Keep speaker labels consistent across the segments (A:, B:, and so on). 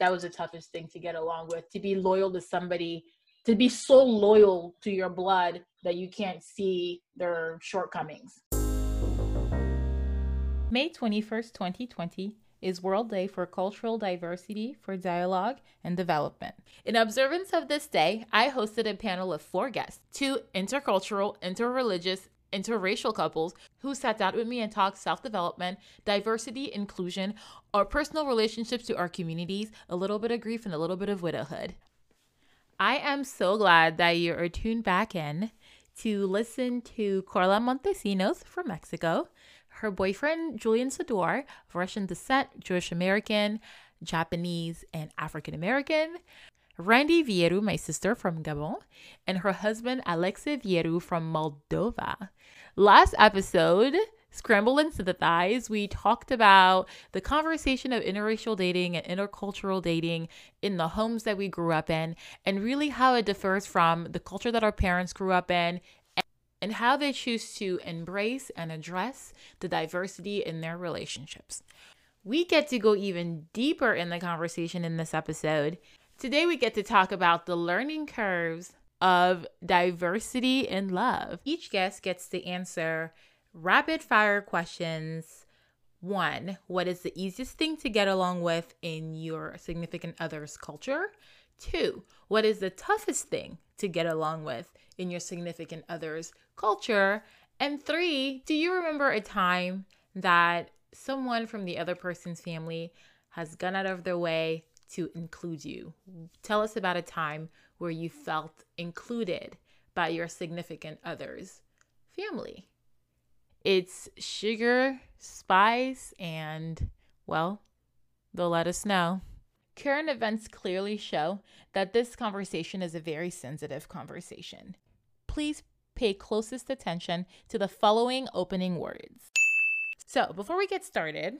A: that was the toughest thing to get along with to be loyal to somebody to be so loyal to your blood that you can't see their shortcomings may 21st 2020 is World Day for Cultural Diversity for Dialogue and Development. In observance of this day, I hosted a panel of four guests two intercultural, interreligious, interracial couples who sat down with me and talked self development, diversity, inclusion, our personal relationships to our communities, a little bit of grief, and a little bit of widowhood. I am so glad that you are tuned back in to listen to Karla Montesinos from Mexico, her boyfriend, Julian Sadur, of Russian descent, Jewish American, Japanese, and African American, Randy Vieru, my sister from Gabon, and her husband, Alexe Vieru from Moldova. Last episode, Scramble and Synthesize, we talked about the conversation of interracial dating and intercultural dating in the homes that we grew up in, and really how it differs from the culture that our parents grew up in and how they choose to embrace and address the diversity in their relationships. We get to go even deeper in the conversation in this episode. Today, we get to talk about the learning curves of diversity in love. Each guest gets to answer rapid fire questions. One, what is the easiest thing to get along with in your significant other's culture? Two, what is the toughest thing to get along with in your significant other's culture? And three, do you remember a time that someone from the other person's family has gone out of their way to include you? Tell us about a time where you felt included by your significant other's family. It's sugar, spice, and, well, they'll let us know. Current events clearly show that this conversation is a very sensitive conversation. Please pay closest attention to the following opening words. So, before we get started,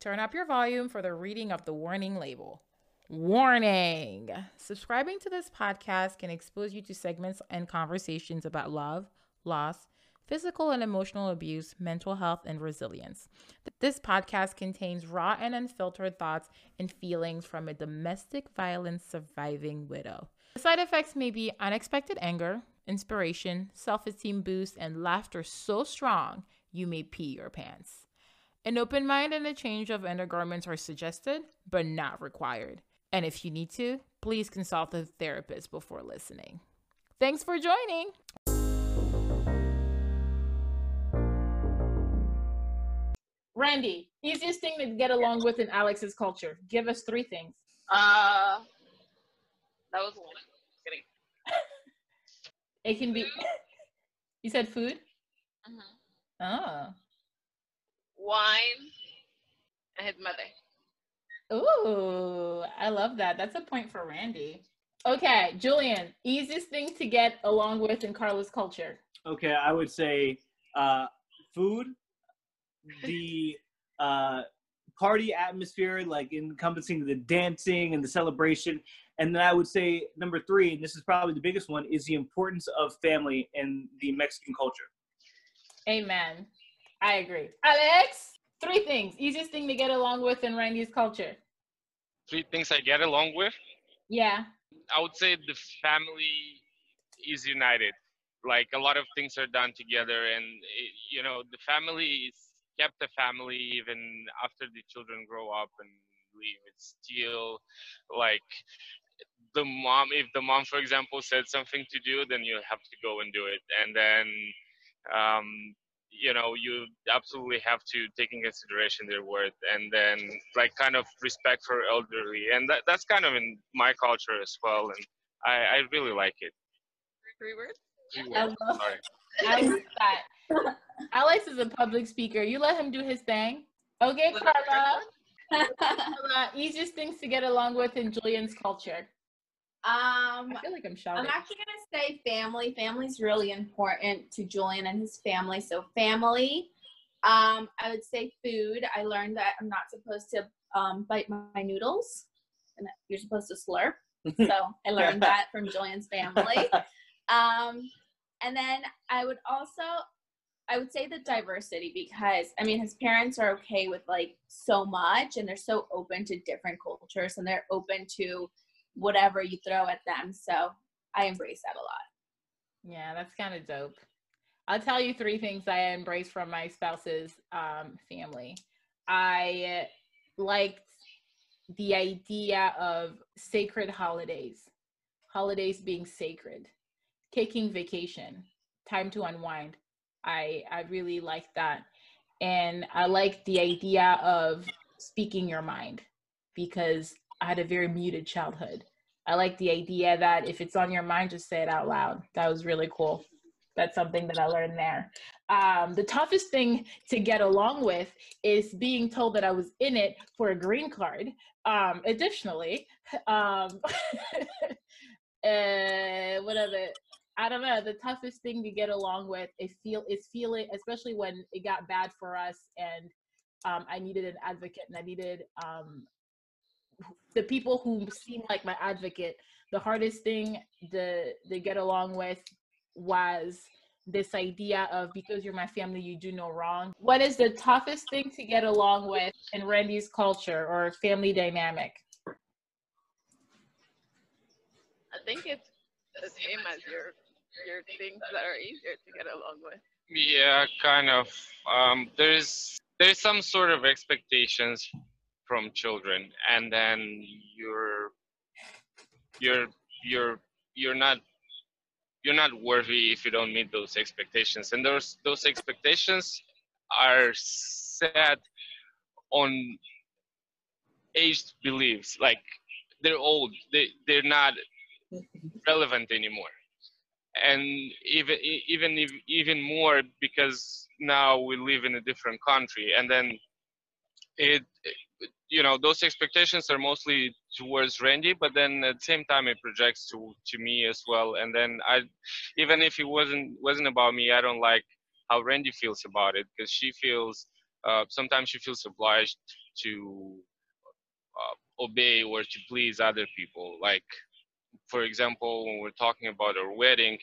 A: turn up your volume for the reading of the warning label. Warning! Subscribing to this podcast can expose you to segments and conversations about love, loss, physical and emotional abuse, mental health, and resilience. This podcast contains raw and unfiltered thoughts and feelings from a domestic violence surviving widow. The side effects may be unexpected anger, inspiration, self esteem boost, and laughter so strong you may pee your pants. An open mind and a change of undergarments are suggested, but not required. And if you need to, please consult a therapist before listening. Thanks for joining. Randy, easiest thing to get along with in Alex's culture. Give us three things.
B: Uh, that was one. Kidding.
A: it can be. You said food.
B: Mm-hmm.
A: Oh.
B: Wine. And his mother.
A: Ooh, I love that. That's a point for Randy. Okay, Julian, easiest thing to get along with in Karla's culture.
C: Okay, I would say uh, food the uh, party atmosphere, like encompassing the dancing and the celebration. And then I would say number three, and this is probably the biggest one, is the importance of family in the Mexican culture.
A: Amen. I agree. Alex, three things. Easiest thing to get along with in Randy's culture.
D: Three things I get along with.
A: Yeah.
D: I would say the family is united. Like a lot of things are done together, and it, you know the family is kept the family even after the children grow up and leave. It's still like the mom. If the mom, for example, said something to do, then you have to go and do it. And then, um, you know, you absolutely have to take in consideration their word, and then like kind of respect for elderly, and that, that's kind of in my culture as well. And I, I really like it.
B: Three words.
D: Three words.
A: I love,
D: Sorry.
A: I love that. Alex is a public speaker. You let him do his thing. Okay, Karla. Karla, easiest things to get along with in Julian's culture.
E: Um,
A: I feel like I'm shouting.
E: I'm actually gonna say family. Family's really important to Julian and his family. So family. Um, I would say food. I learned that I'm not supposed to um, bite my, my noodles, and you're supposed to slurp. So I learned that from Julian's family. Um, and then I would also I would say the diversity because I mean his parents are okay with like so much and they're so open to different cultures and they're open to whatever you throw at them. So I embrace that a lot.
A: Yeah, that's kind of dope. I'll tell you three things I embrace from my spouse's um, family. I liked the idea of sacred holidays, holidays being sacred, taking vacation, time to unwind. I I really like that, and I like the idea of speaking your mind because I had a very muted childhood. I like the idea that if it's on your mind, just say it out loud. That was really cool. That's something that I learned there. Um, the toughest thing to get along with is being told that I was in it for a green card. Um, additionally, um, uh, what other? I don't know. The toughest thing to get along with is feel is feeling, especially when it got bad for us, and um, I needed an advocate, and I needed um, the people who seem like my advocate. The hardest thing to to get along with was this idea of because you're my family, you do no wrong. What is the toughest thing to get along with in Randy's culture or family dynamic?
B: I think it's the same as your your things that are easier to get along with.
D: Yeah, kind of. Um, there's there's some sort of expectations from children, and then you're you're you're you're not you're not worthy if you don't meet those expectations. And those those expectations are set on aged beliefs. Like they're old. They they're not relevant anymore. And even even even more because now we live in a different country. And then it you know those expectations are mostly towards Randy, but then at the same time it projects to to me as well. And then I, even if it wasn't wasn't about me, I don't like how Randy feels about it because she feels uh, sometimes she feels obliged to uh, obey or to please other people. Like for example, when we're talking about our wedding.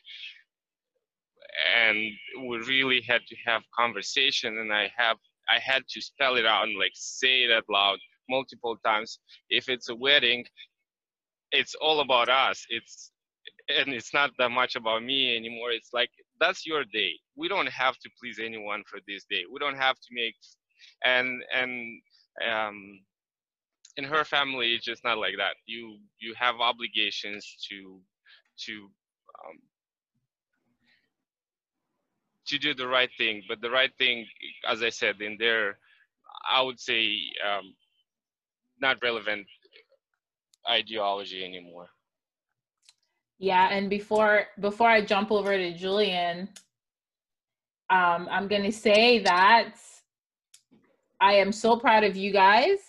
D: And we really had to have conversation, and I have I had to spell it out and like say it out loud multiple times. If it's a wedding, it's all about us. It's and it's not that much about me anymore. It's like that's your day. We don't have to please anyone for this day. We don't have to make and and um in her family it's just not like that. You you have obligations to to um, to do the right thing. But the right thing, as I said, in there, I would say um, not relevant ideology anymore.
A: Yeah, and before before I jump over to Julian, um, I'm gonna say that I am so proud of you guys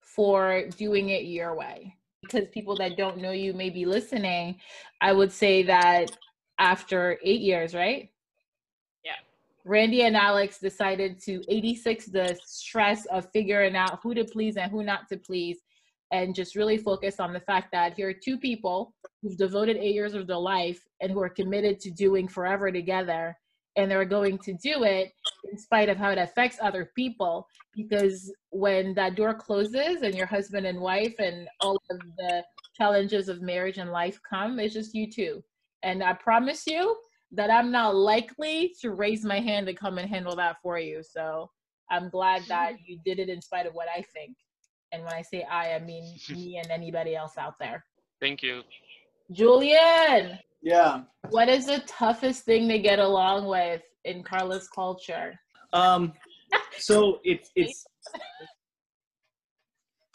A: for doing it your way. Because people that don't know you may be listening, I would say that after eight years, right? Randy and Alex decided to 86 the stress of figuring out who to please and who not to please and just really focus on the fact that here are two people who've devoted eight years of their life and who are committed to doing forever together and they're going to do it in spite of how it affects other people because when that door closes and your husband and wife and all of the challenges of marriage and life come it's just you two. And i promise you that I'm not likely to raise my hand to come and handle that for you. So I'm glad that you did it in spite of what I think. And when I say I, I mean me and anybody else out there.
D: Thank you.
A: Julian.
C: Yeah.
A: What is the toughest thing to get along with in Karla's culture?
C: Um, so it's it's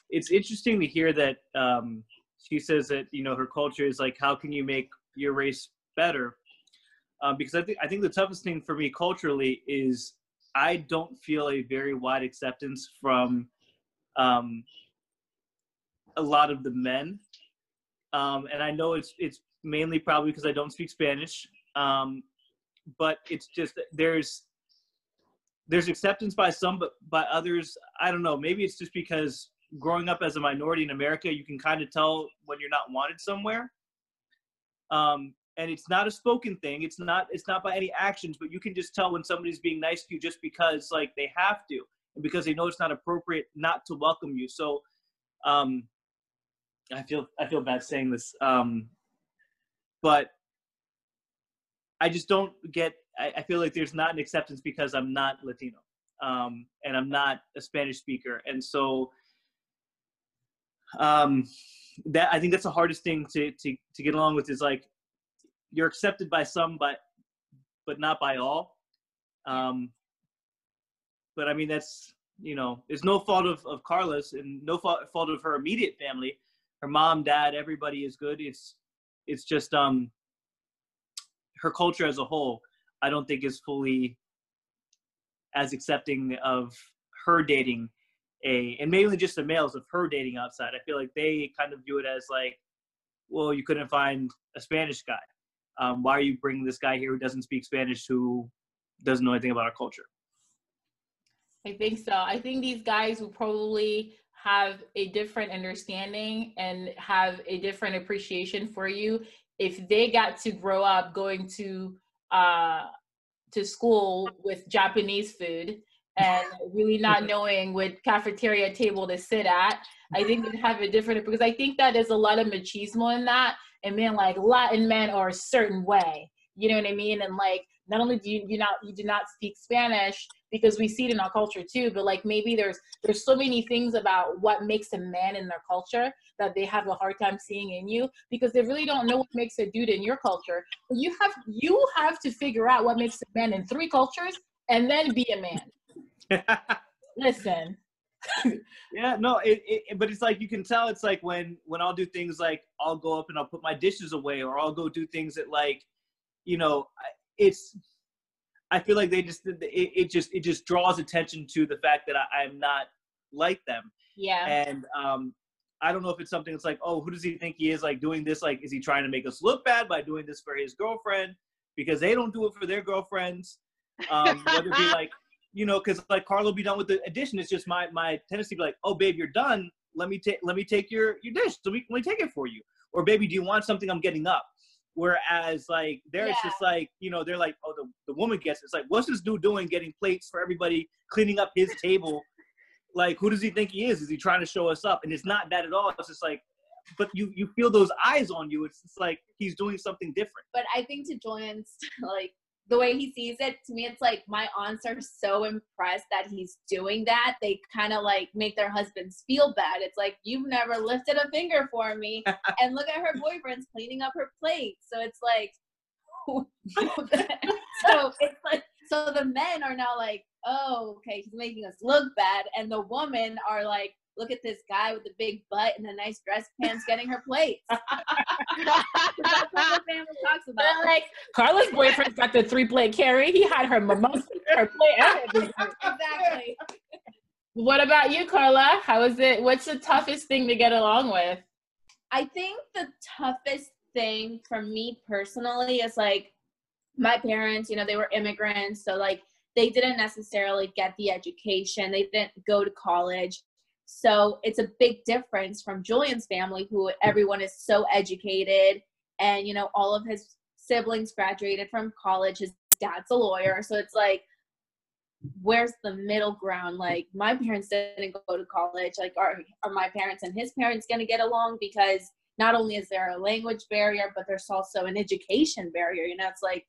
C: it's interesting to hear that um, she says that you know her culture is like how can you make your race better um, because I think I think the toughest thing for me culturally is I don't feel a very wide acceptance from um, a lot of the men, um, and I know it's it's mainly probably because I don't speak Spanish, um, but it's just there's there's acceptance by some, but by others, I don't know. Maybe it's just because growing up as a minority in America, you can kind of tell when you're not wanted somewhere. Um, and it's not a spoken thing it's not it's not by any actions but you can just tell when somebody's being nice to you just because like they have to and because they know it's not appropriate not to welcome you. So um i feel i feel bad saying this um but i just don't get i, I feel like there's not an acceptance because i'm not latino um and i'm not a spanish speaker and so um that i think that's the hardest thing to to to get along with is like you're accepted by some but but not by all. Um but i mean that's you know it's no fault of, of karla's and no fault, fault of her immediate family. Her mom dad everybody is good. It's it's just um her culture as a whole i don't think is fully as accepting of her dating a and mainly just the males of her dating outside. I feel like they kind of view it as like well you couldn't find a spanish guy um, why are you bringing this guy here who doesn't speak spanish who doesn't know anything about our culture
A: I think so. I think these guys will probably have a different understanding and have a different appreciation for you if they got to grow up going to uh to school with Japanese food and really not knowing what cafeteria table to sit at. I think they'd have a different because I think that there's a lot of machismo in that and being like Latin men are a certain way. You know what I mean? And like not only do you, you not you do not speak Spanish because we see it in our culture too, but like maybe there's there's so many things about what makes a man in their culture that they have a hard time seeing in you because they really don't know what makes a dude in your culture. But you have you have to figure out what makes a man in three cultures and then be a man. Listen.
C: yeah no it, it but it's like you can tell it's like when when i'll do things like i'll go up and i'll put my dishes away or i'll go do things that like you know it's i feel like they just it, it just it just draws attention to the fact that I, i'm not like them
A: Yeah.
C: and um i don't know if it's something that's like oh who does he think he is like doing this like is he trying to make us look bad by doing this for his girlfriend because they don't do it for their girlfriends um whether it be like you know because like carlo be done with the addition. It's just my my tendency to be like oh babe you're done. Let me take let me take your your dish. So we let me take it for you. Or baby do you want something? I'm getting up. Whereas like there it's just like you know they're like oh the, the woman gets it. it's like what's this dude doing getting plates for everybody cleaning up his table? Like who does he think he is? Is he trying to show us up? And it's not that at all. It's just like but you you feel those eyes on you. It's, it's like he's doing something different.
E: But I think to Julian's like the way he sees it, to me it's like my aunts are so impressed that he's doing that. They kind of like make their husbands feel bad. It's like you've never lifted a finger for me, and look at her boyfriend's cleaning up her plate. So it's like, so it's like so the men are now like, oh, okay, he's making us look bad, and the women are like. Look at this guy with the big butt and the nice dress pants getting her plates. That's what the family talks about.
A: They're like, Karla's boyfriend's got the three plate carry. He had her mimosa, her plate, and her dessert.
E: exactly.
A: What about you, Karla? How is it? What's the toughest thing to get along with?
E: I think the toughest thing for me personally is like my parents, you know, they were immigrants, so like they didn't necessarily get the education, they didn't go to college. So it's a big difference from Julian's family, who everyone is so educated, and you know, all of his siblings graduated from college. His dad's a lawyer, so it's like where's the middle ground? Like my parents didn't go to college. Like are, are my parents and his parents going to get along? Because not only is there a language barrier but there's also an education barrier. You know it's like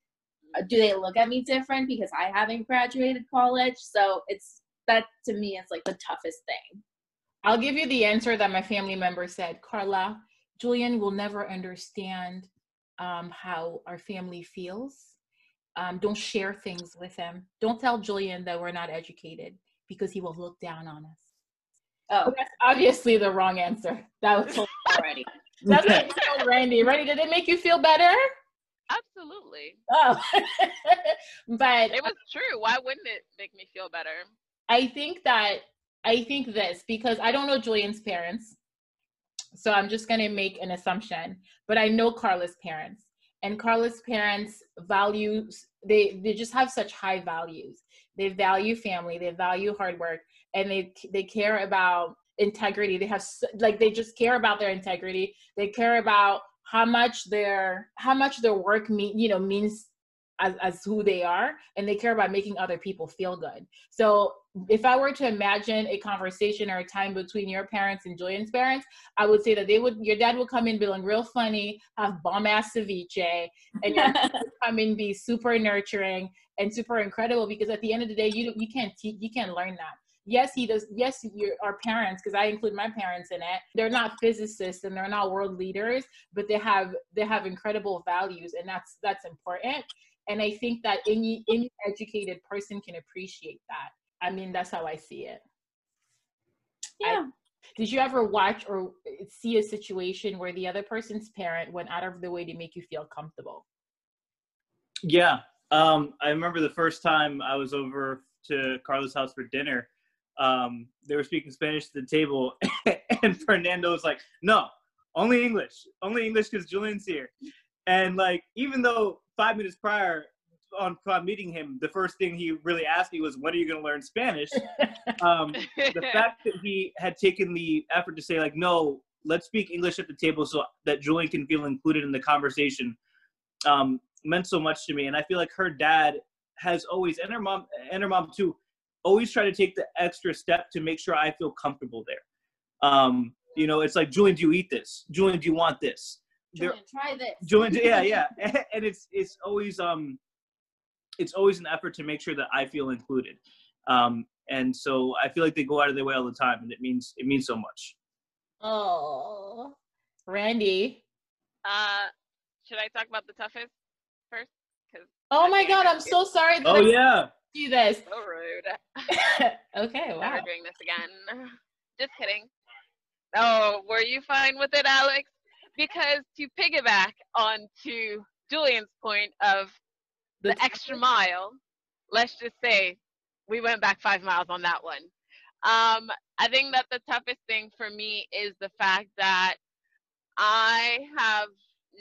E: uh, do they look at me different because i haven't graduated college? So it's that to me is like the toughest thing
A: I'll give you the answer that my family member said. Karla, Julian will never understand um, how our family feels. Um, don't share things with him. Don't tell Julian that we're not educated because he will look down on us.
E: oh
A: But that's obviously the wrong answer. That was
E: already
A: that's what I told Randy. Randy, did it make you feel better?
B: Absolutely.
A: Oh, but
B: It was true. Why wouldn't it make me feel better?
A: I think that I think this because I don't know Julian's parents. So I'm just going to make an assumption, but I know Karla's parents. And Karla's parents values they they just have such high values. They value family, they value hard work, and they they care about integrity. They have like they just care about their integrity. They care about how much their how much their work mean you know means as, as who they are and they care about making other people feel good. So if i were to imagine a conversation or a time between your parents and julian's parents i would say that they would your dad would come in feeling real funny have bomb ass ceviche and your come in be super nurturing and super incredible because at the end of the day you you can't teach you can't learn that. Yes he does yes your our parents because i include my parents in it they're not physicists and they're not world leaders but they have they have incredible values and that's that's important and i think that any any educated person can appreciate that i mean that's how i see it
E: Yeah.
A: I, did you ever watch or see a situation where the other person's parent went out of the way to make you feel comfortable
C: Yeah. Um, I remember the first time I was over to Karla's house for dinner. Um, they were speaking Spanish at the table, and Fernando was like, "No, only English, only English because Julian's here." And like, even though five minutes prior, on, meeting him, the first thing he really asked me was, "When are you going to learn Spanish?" um, the fact that he had taken the effort to say like, "No, let's speak English at the table so that Julian can feel included in the conversation," um, meant so much to me. And I feel like her dad has always, and her mom, and her mom too, always try to take the extra step to make sure I feel comfortable there. Um, you know, it's like, Julian, do you eat this? Julian, do you want this? There-
E: Julian, try this.
C: Julian, yeah, yeah, and it's it's always um, it's always an effort to make sure that I feel included. Um, and so I feel like they go out of their way all the time, and it means it means so much.
A: oh randy
B: Uh, should I talk about the toughest first? Because
A: oh my god i'm so sorry that
C: Oh
A: I
C: yeah,
A: do this
B: so rude.
A: okay wow
B: Never doing this again. Just kidding. Oh, were you fine with it, Alex? Because to piggyback on to Julian's point of the extra mile, let's just say we went back five miles on that one. Um, I think that the toughest thing for me is the fact that I have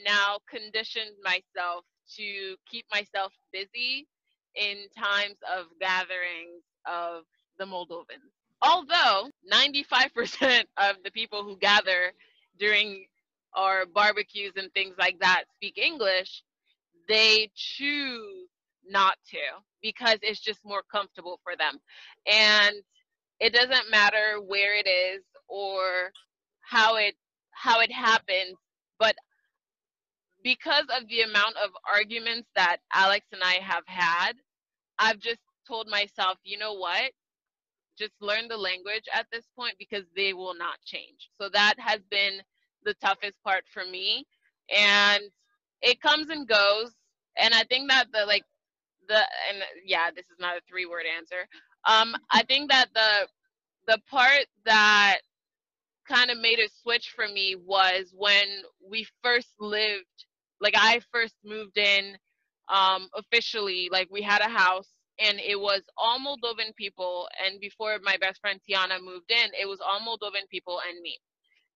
B: now conditioned myself to keep myself busy in times of gatherings of the Moldovans. Although 95% of the people who gather during our barbecues and things like that speak English, they choose not to because it's just more comfortable for them. And it doesn't matter where it is or how it how it happens, but because of the amount of arguments that Alex and I have had, I've just told myself, you know what? Just learn the language at this point because they will not change. So that has been the toughest part for me. And it comes and goes. And I think that the like the and yeah, this is not a three word answer. Um, I think that the the part that kind of made a switch for me was when we first lived like I first moved in um officially like we had a house and it was all Moldovan people and before my best friend Tiana moved in it was all Moldovan people and me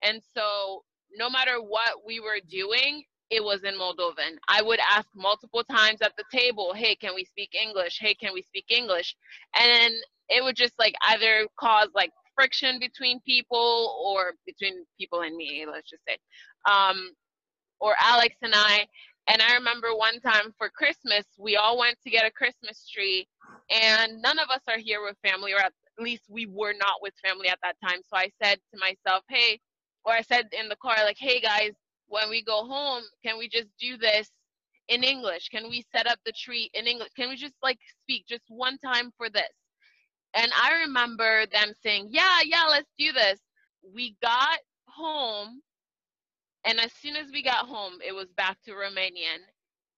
B: and so no matter what we were doing it was in Moldovan I would ask multiple times at the table hey can we speak English hey can we speak English and it would just like either cause like friction between people or between people and me let's just say um or Alex and I. And I remember one time for Christmas, we all went to get a Christmas tree, and none of us are here with family, or at least we were not with family at that time. So I said to myself, hey, or I said in the car, like, hey guys, when we go home, can we just do this in English? Can we set up the tree in English? Can we just like speak just one time for this? And I remember them saying, yeah, yeah, let's do this. We got home and as soon as we got home, it was back to Romanian.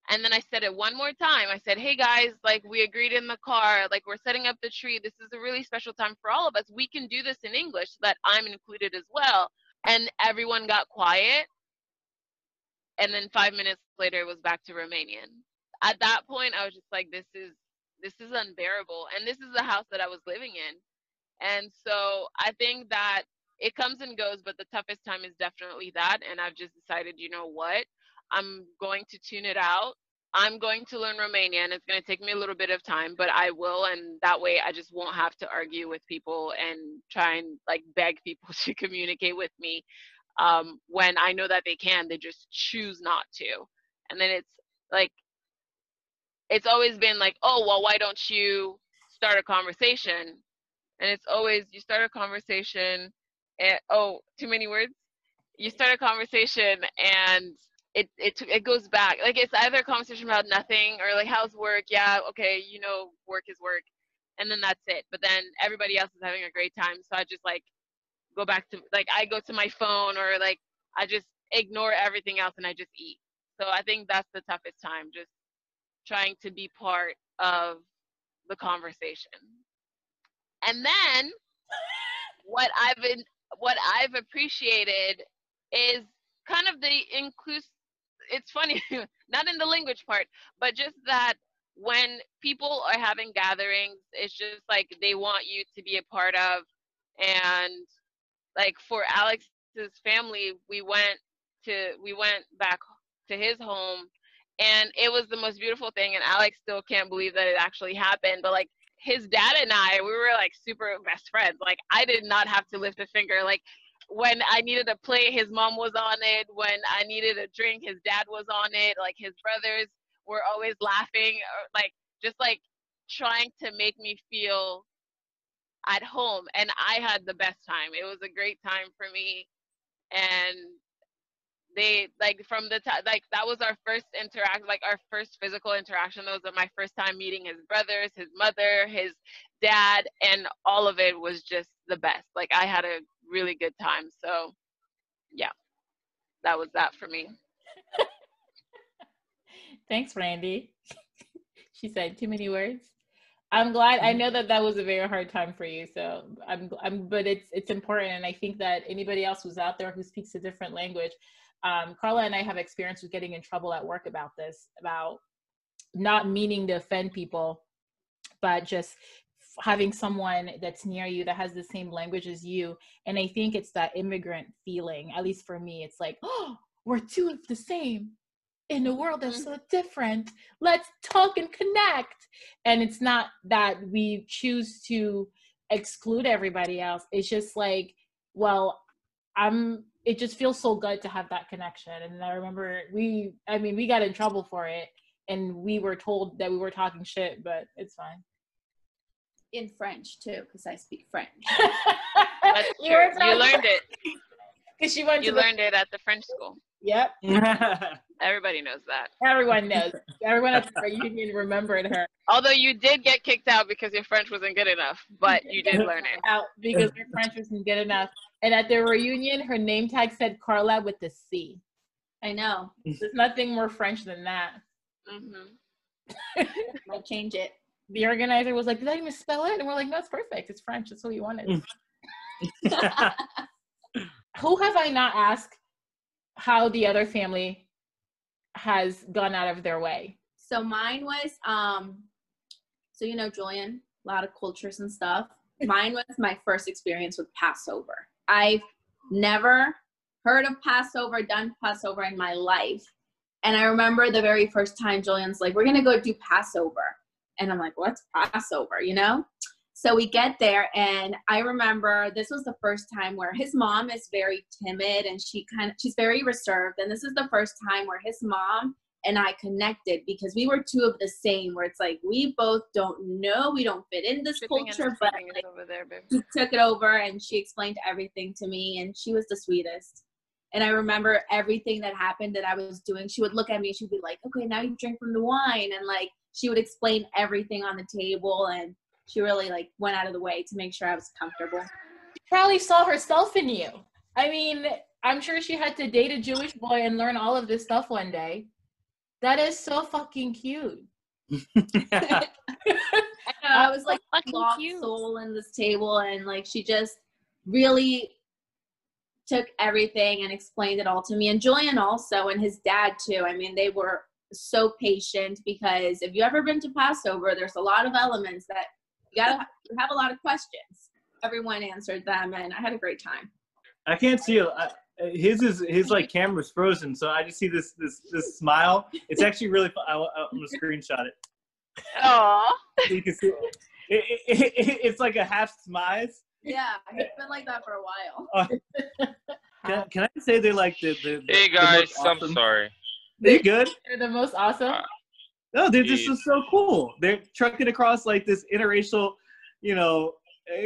B: And then I said it one more time. I said, hey guys, like we agreed in the car, like we're setting up the tree. This is a really special time for all of us. We can do this in English so that I'm included as well. And everyone got quiet. And then five minutes later, it was back to Romanian. At that point, I was just like, this is this is unbearable. And this is the house that I was living in. And so I think that it comes and goes, but the toughest time is definitely that. And I've just decided, you know what? I'm going to tune it out. I'm going to learn Romanian. It's going to take me a little bit of time, but I will. And that way I just won't have to argue with people and try and like beg people to communicate with me. um, when I know that they can, they just choose not to. And then it's like, it's always been like, oh, well, why don't you start a conversation? And it's always, you start a conversation, and oh, too many words? You start a conversation and it, it, it goes back. Like it's either a conversation about nothing or like, how's work? Yeah, okay, you know, work is work. And then that's it. But then everybody else is having a great time. So I just like go back to like I go to my phone or like I just ignore everything else and I just eat. So I think that's the toughest time, just trying to be part of the conversation. And then what I've been what I've appreciated is kind of the inclusive it's funny not in the language part but just that when people are having gatherings it's just like they want you to be a part of and like for Alex's family, we went to we went back to his home and it was the most beautiful thing and Alex still can't believe that it actually happened. But like his dad and I, we were like super best friends. Like I did not have to lift a finger. Like when I needed a plate, his mom was on it. When I needed a drink, his dad was on it. Like his brothers were always laughing, or like just like trying to make me feel at home and I had the best time. It was a great time for me and they like from the time like that was our first interact like our first physical interaction that was my first time meeting his brothers his mother his dad and all of it was just the best like i had a really good time so yeah that was that for me
A: thanks randy she said too many words I'm glad. I know that that was a very hard time for you. So I'm, I'm, but it's it's important, and I think that anybody else who's out there who speaks a different language, um, Karla and I have experience with getting in trouble at work about this, about not meaning to offend people, but just having someone that's near you that has the same language as you. And I think it's that immigrant feeling. At least for me, it's like, oh, we're two of the same in a world that's mm-hmm. so different. Let's talk and connect. And it's not that we choose to exclude everybody else. It's just like, well, I'm it just feels so good to have that connection. And I remember we I mean, we got in trouble for it and we were told that we were talking shit, but it's fine.
E: In French too, because I speak French.
B: That's true. You learned it.
A: Because she went
B: you learned the- it at the French school.
A: Yep.
B: Everybody knows that.
A: Everyone knows. Everyone at the reunion remembered her.
B: Although you did get kicked out because your French wasn't good enough, but you did learn it.
A: Out because your French wasn't good enough. And at the reunion, her name tag said Carla with the C.
E: I know.
A: There's nothing more French than that.
E: Mm-hmm. I'll change it.
A: The organizer was like, "Did I even spell it?" And we're like, "No, it's perfect. It's French. That's what you wanted." Who have I not asked how the other family has gone out of their way.
E: So mine was um so you know Julian, a lot of cultures and stuff. Mine was my first experience with Passover. I've never heard of Passover, done Passover in my life. And I remember the very first time Julian's like, We're gonna go do Passover. And I'm like, What's Passover? You know? So we get there, and I remember this was the first time where his mom is very timid and she kind of she's very reserved. And this is the first time where his mom and I connected because we were two of the same. Where it's like we both don't know, we don't fit in this culture, but like, over there, she took it over and she explained everything to me, and she was the sweetest. And I remember everything that happened that I was doing. She would look at me and she'd be like, "Okay, now you drink from the wine," and like she would explain everything on the table and she really like went out of the way to make sure I was comfortable.
A: She probably saw herself in you. I mean, I'm sure she had to date a Jewish boy and learn all of this stuff one day. That is so fucking cute.
E: I, I was like lost cute. soul in this table and like she just really took everything and explained it all to me and Julian also and his dad too. I mean, they were so patient because if you ever been to Passover, there's a lot of elements that you gotta you have a lot of questions. Everyone answered them, and I had a great time.
C: I can't see it. his is his like camera's frozen, so I just see this this this smile. It's actually really fun. I, am gonna screenshot it.
B: Oh.
C: So you can see it. It, it, it, it's like a half smize.
E: Yeah, it's been like that for a while. Uh,
C: Can, I- can I say they're like the the, the
D: Hey
C: the most
D: guys, I'm sorry.
C: Are you good?
A: They're the most awesome.
C: No, they're just so cool. They're trucking across like this interracial, you know,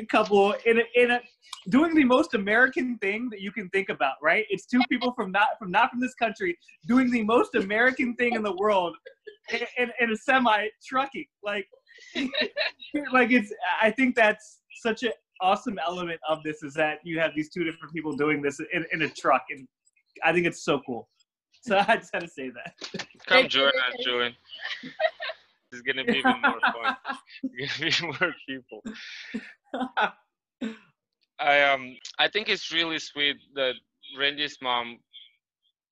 C: couple in a, in a doing the most American thing that you can think about. Right? It's two people from not from not from this country doing the most American thing in the world in, in, in a semi trucking. Like, like it's. I think that's such an awesome element of this is that you have these two different people doing this in, in a truck, and I think it's so cool. So I just had to say that.
D: Come join us,
A: is.
D: Julian. It's gonna be even more fun. It's gonna be more people. I um I think it's really sweet that Randy's mom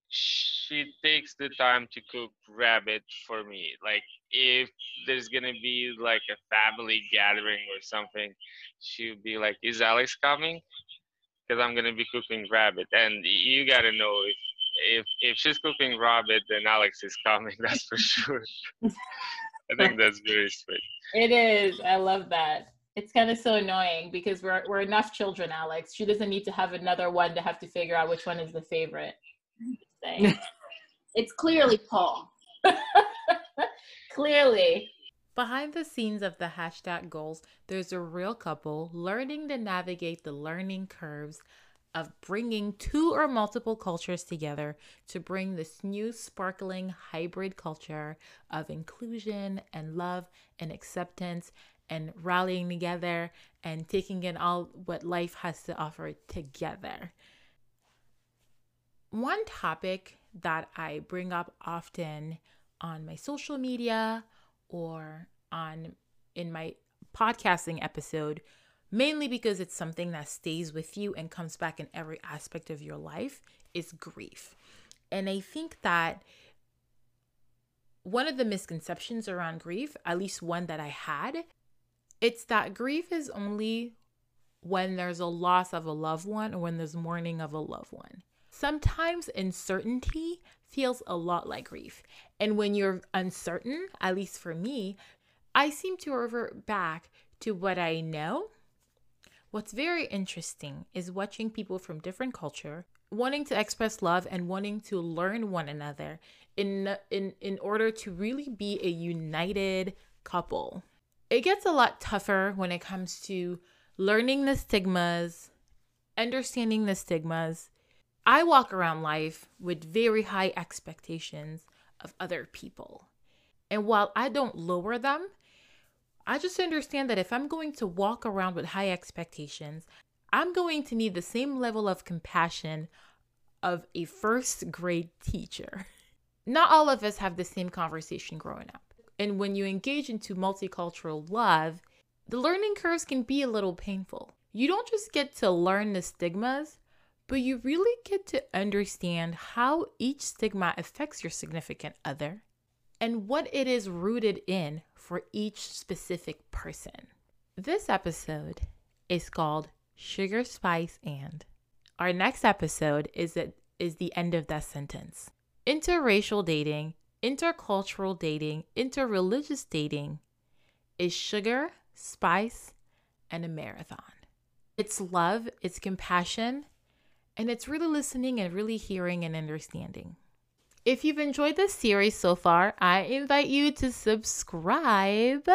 D: she takes the time to cook rabbit for me. Like if there's gonna be like a family gathering or something, she'll be like, "Is Alex coming?" Because I'm gonna be cooking rabbit, and you gotta know if if if she's cooking rabbit, then Alex is coming. That's for sure. I think that's very sweet.
A: It is. I love that. It's kind of so annoying because we're we're enough children, Alex. She doesn't need to have another one to have to figure out which one is the favorite. Saying.
E: It's clearly Paul.
A: Clearly. Behind the scenes of the hashtag goals, there's a real couple learning to navigate the learning curves of bringing two or multiple cultures together to bring this new sparkling hybrid culture of inclusion and love and acceptance and rallying together and taking in all what life has to offer together. One topic that I bring up often on my social media or on in my podcasting episode mainly because it's something that stays with you and comes back in every aspect of your life is grief. And I think that one of the misconceptions around grief, at least one that I had, it's that grief is only when there's a loss of a loved one or when there's mourning of a loved one. Sometimes uncertainty feels a lot like grief. And when you're uncertain, at least for me, I seem to revert back to what I know. What's very interesting is watching people from different culture wanting to express love and wanting to learn one another in in in order to really be a united couple. It gets a lot tougher when it comes to learning the stigmas, understanding the stigmas. I walk around life with very high expectations of other people. And while I don't lower them, I just understand that if I'm going to walk around with high expectations, I'm going to need the same level of compassion of a first grade teacher. Not all of us have the same conversation growing up. And when you engage into multicultural love, the learning curves can be a little painful. You don't just get to learn the stigmas, but you really get to understand how each stigma affects your significant other and what it is rooted in for each specific person. This episode is called Sugar, Spice, and. Our next episode is, it, is the end of that sentence. Interracial dating, intercultural dating, interreligious dating is sugar, spice, and a marathon. It's love, it's compassion, and it's really listening and really hearing and understanding. If you've enjoyed this series so far, I invite you to subscribe.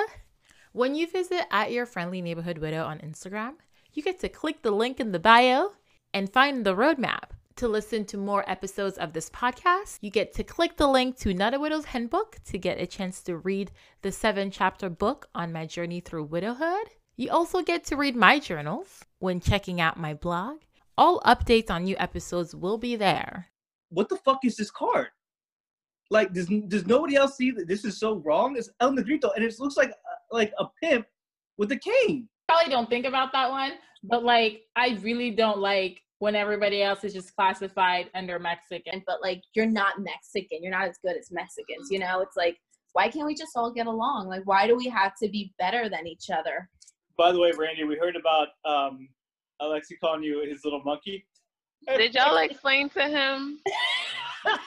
A: When you visit at your friendly neighborhood widow on Instagram, you get to click the link in the bio and find the roadmap. To listen to more episodes of this podcast, you get to click the link to Not a Widow's Handbook to get a chance to read the seven chapter book on my journey through widowhood. You also get to read my journals when checking out my blog. All updates on new episodes will be there.
C: what the fuck is this card? Like, does does nobody else see that this is so wrong? It's El Negrito, and it looks like uh, like a pimp with a cane.
A: Probably don't think about that one, but like, I really don't like when everybody else is just classified under Mexican.
E: But like, you're not Mexican. You're not as good as Mexicans. You know, it's like, why can't we just all get along? Like, why do we have to be better than each other?
C: By the way, Randy, we heard about um, Alexi calling you his little monkey.
B: Did y'all explain to him?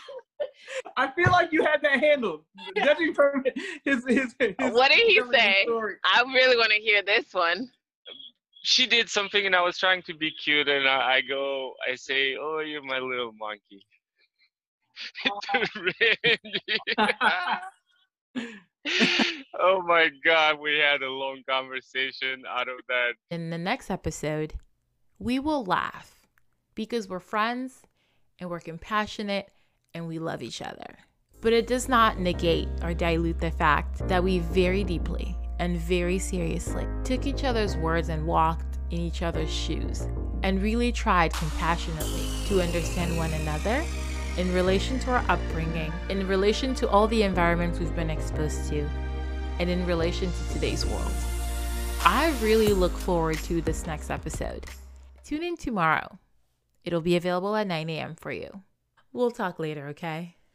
C: I feel like you had that handled. Judging from his his, his
B: What did he say?
C: story.
B: I really want to hear this one.
D: she did something and I was trying to be cute and I, I go I say, "Oh, you're my little monkey." oh my god, we had a long conversation out of that.
A: In the next episode, we will laugh because we're friends and we're compassionate and we love each other. But it does not negate or dilute the fact that we very deeply and very seriously took each other's words and walked in each other's shoes and really tried compassionately to understand one another in relation to our upbringing, in relation to all the environments we've been exposed to, and in relation to today's world. I really look forward to this next episode. Tune in tomorrow. It'll be available at 9 a.m. for you. We'll talk later, okay?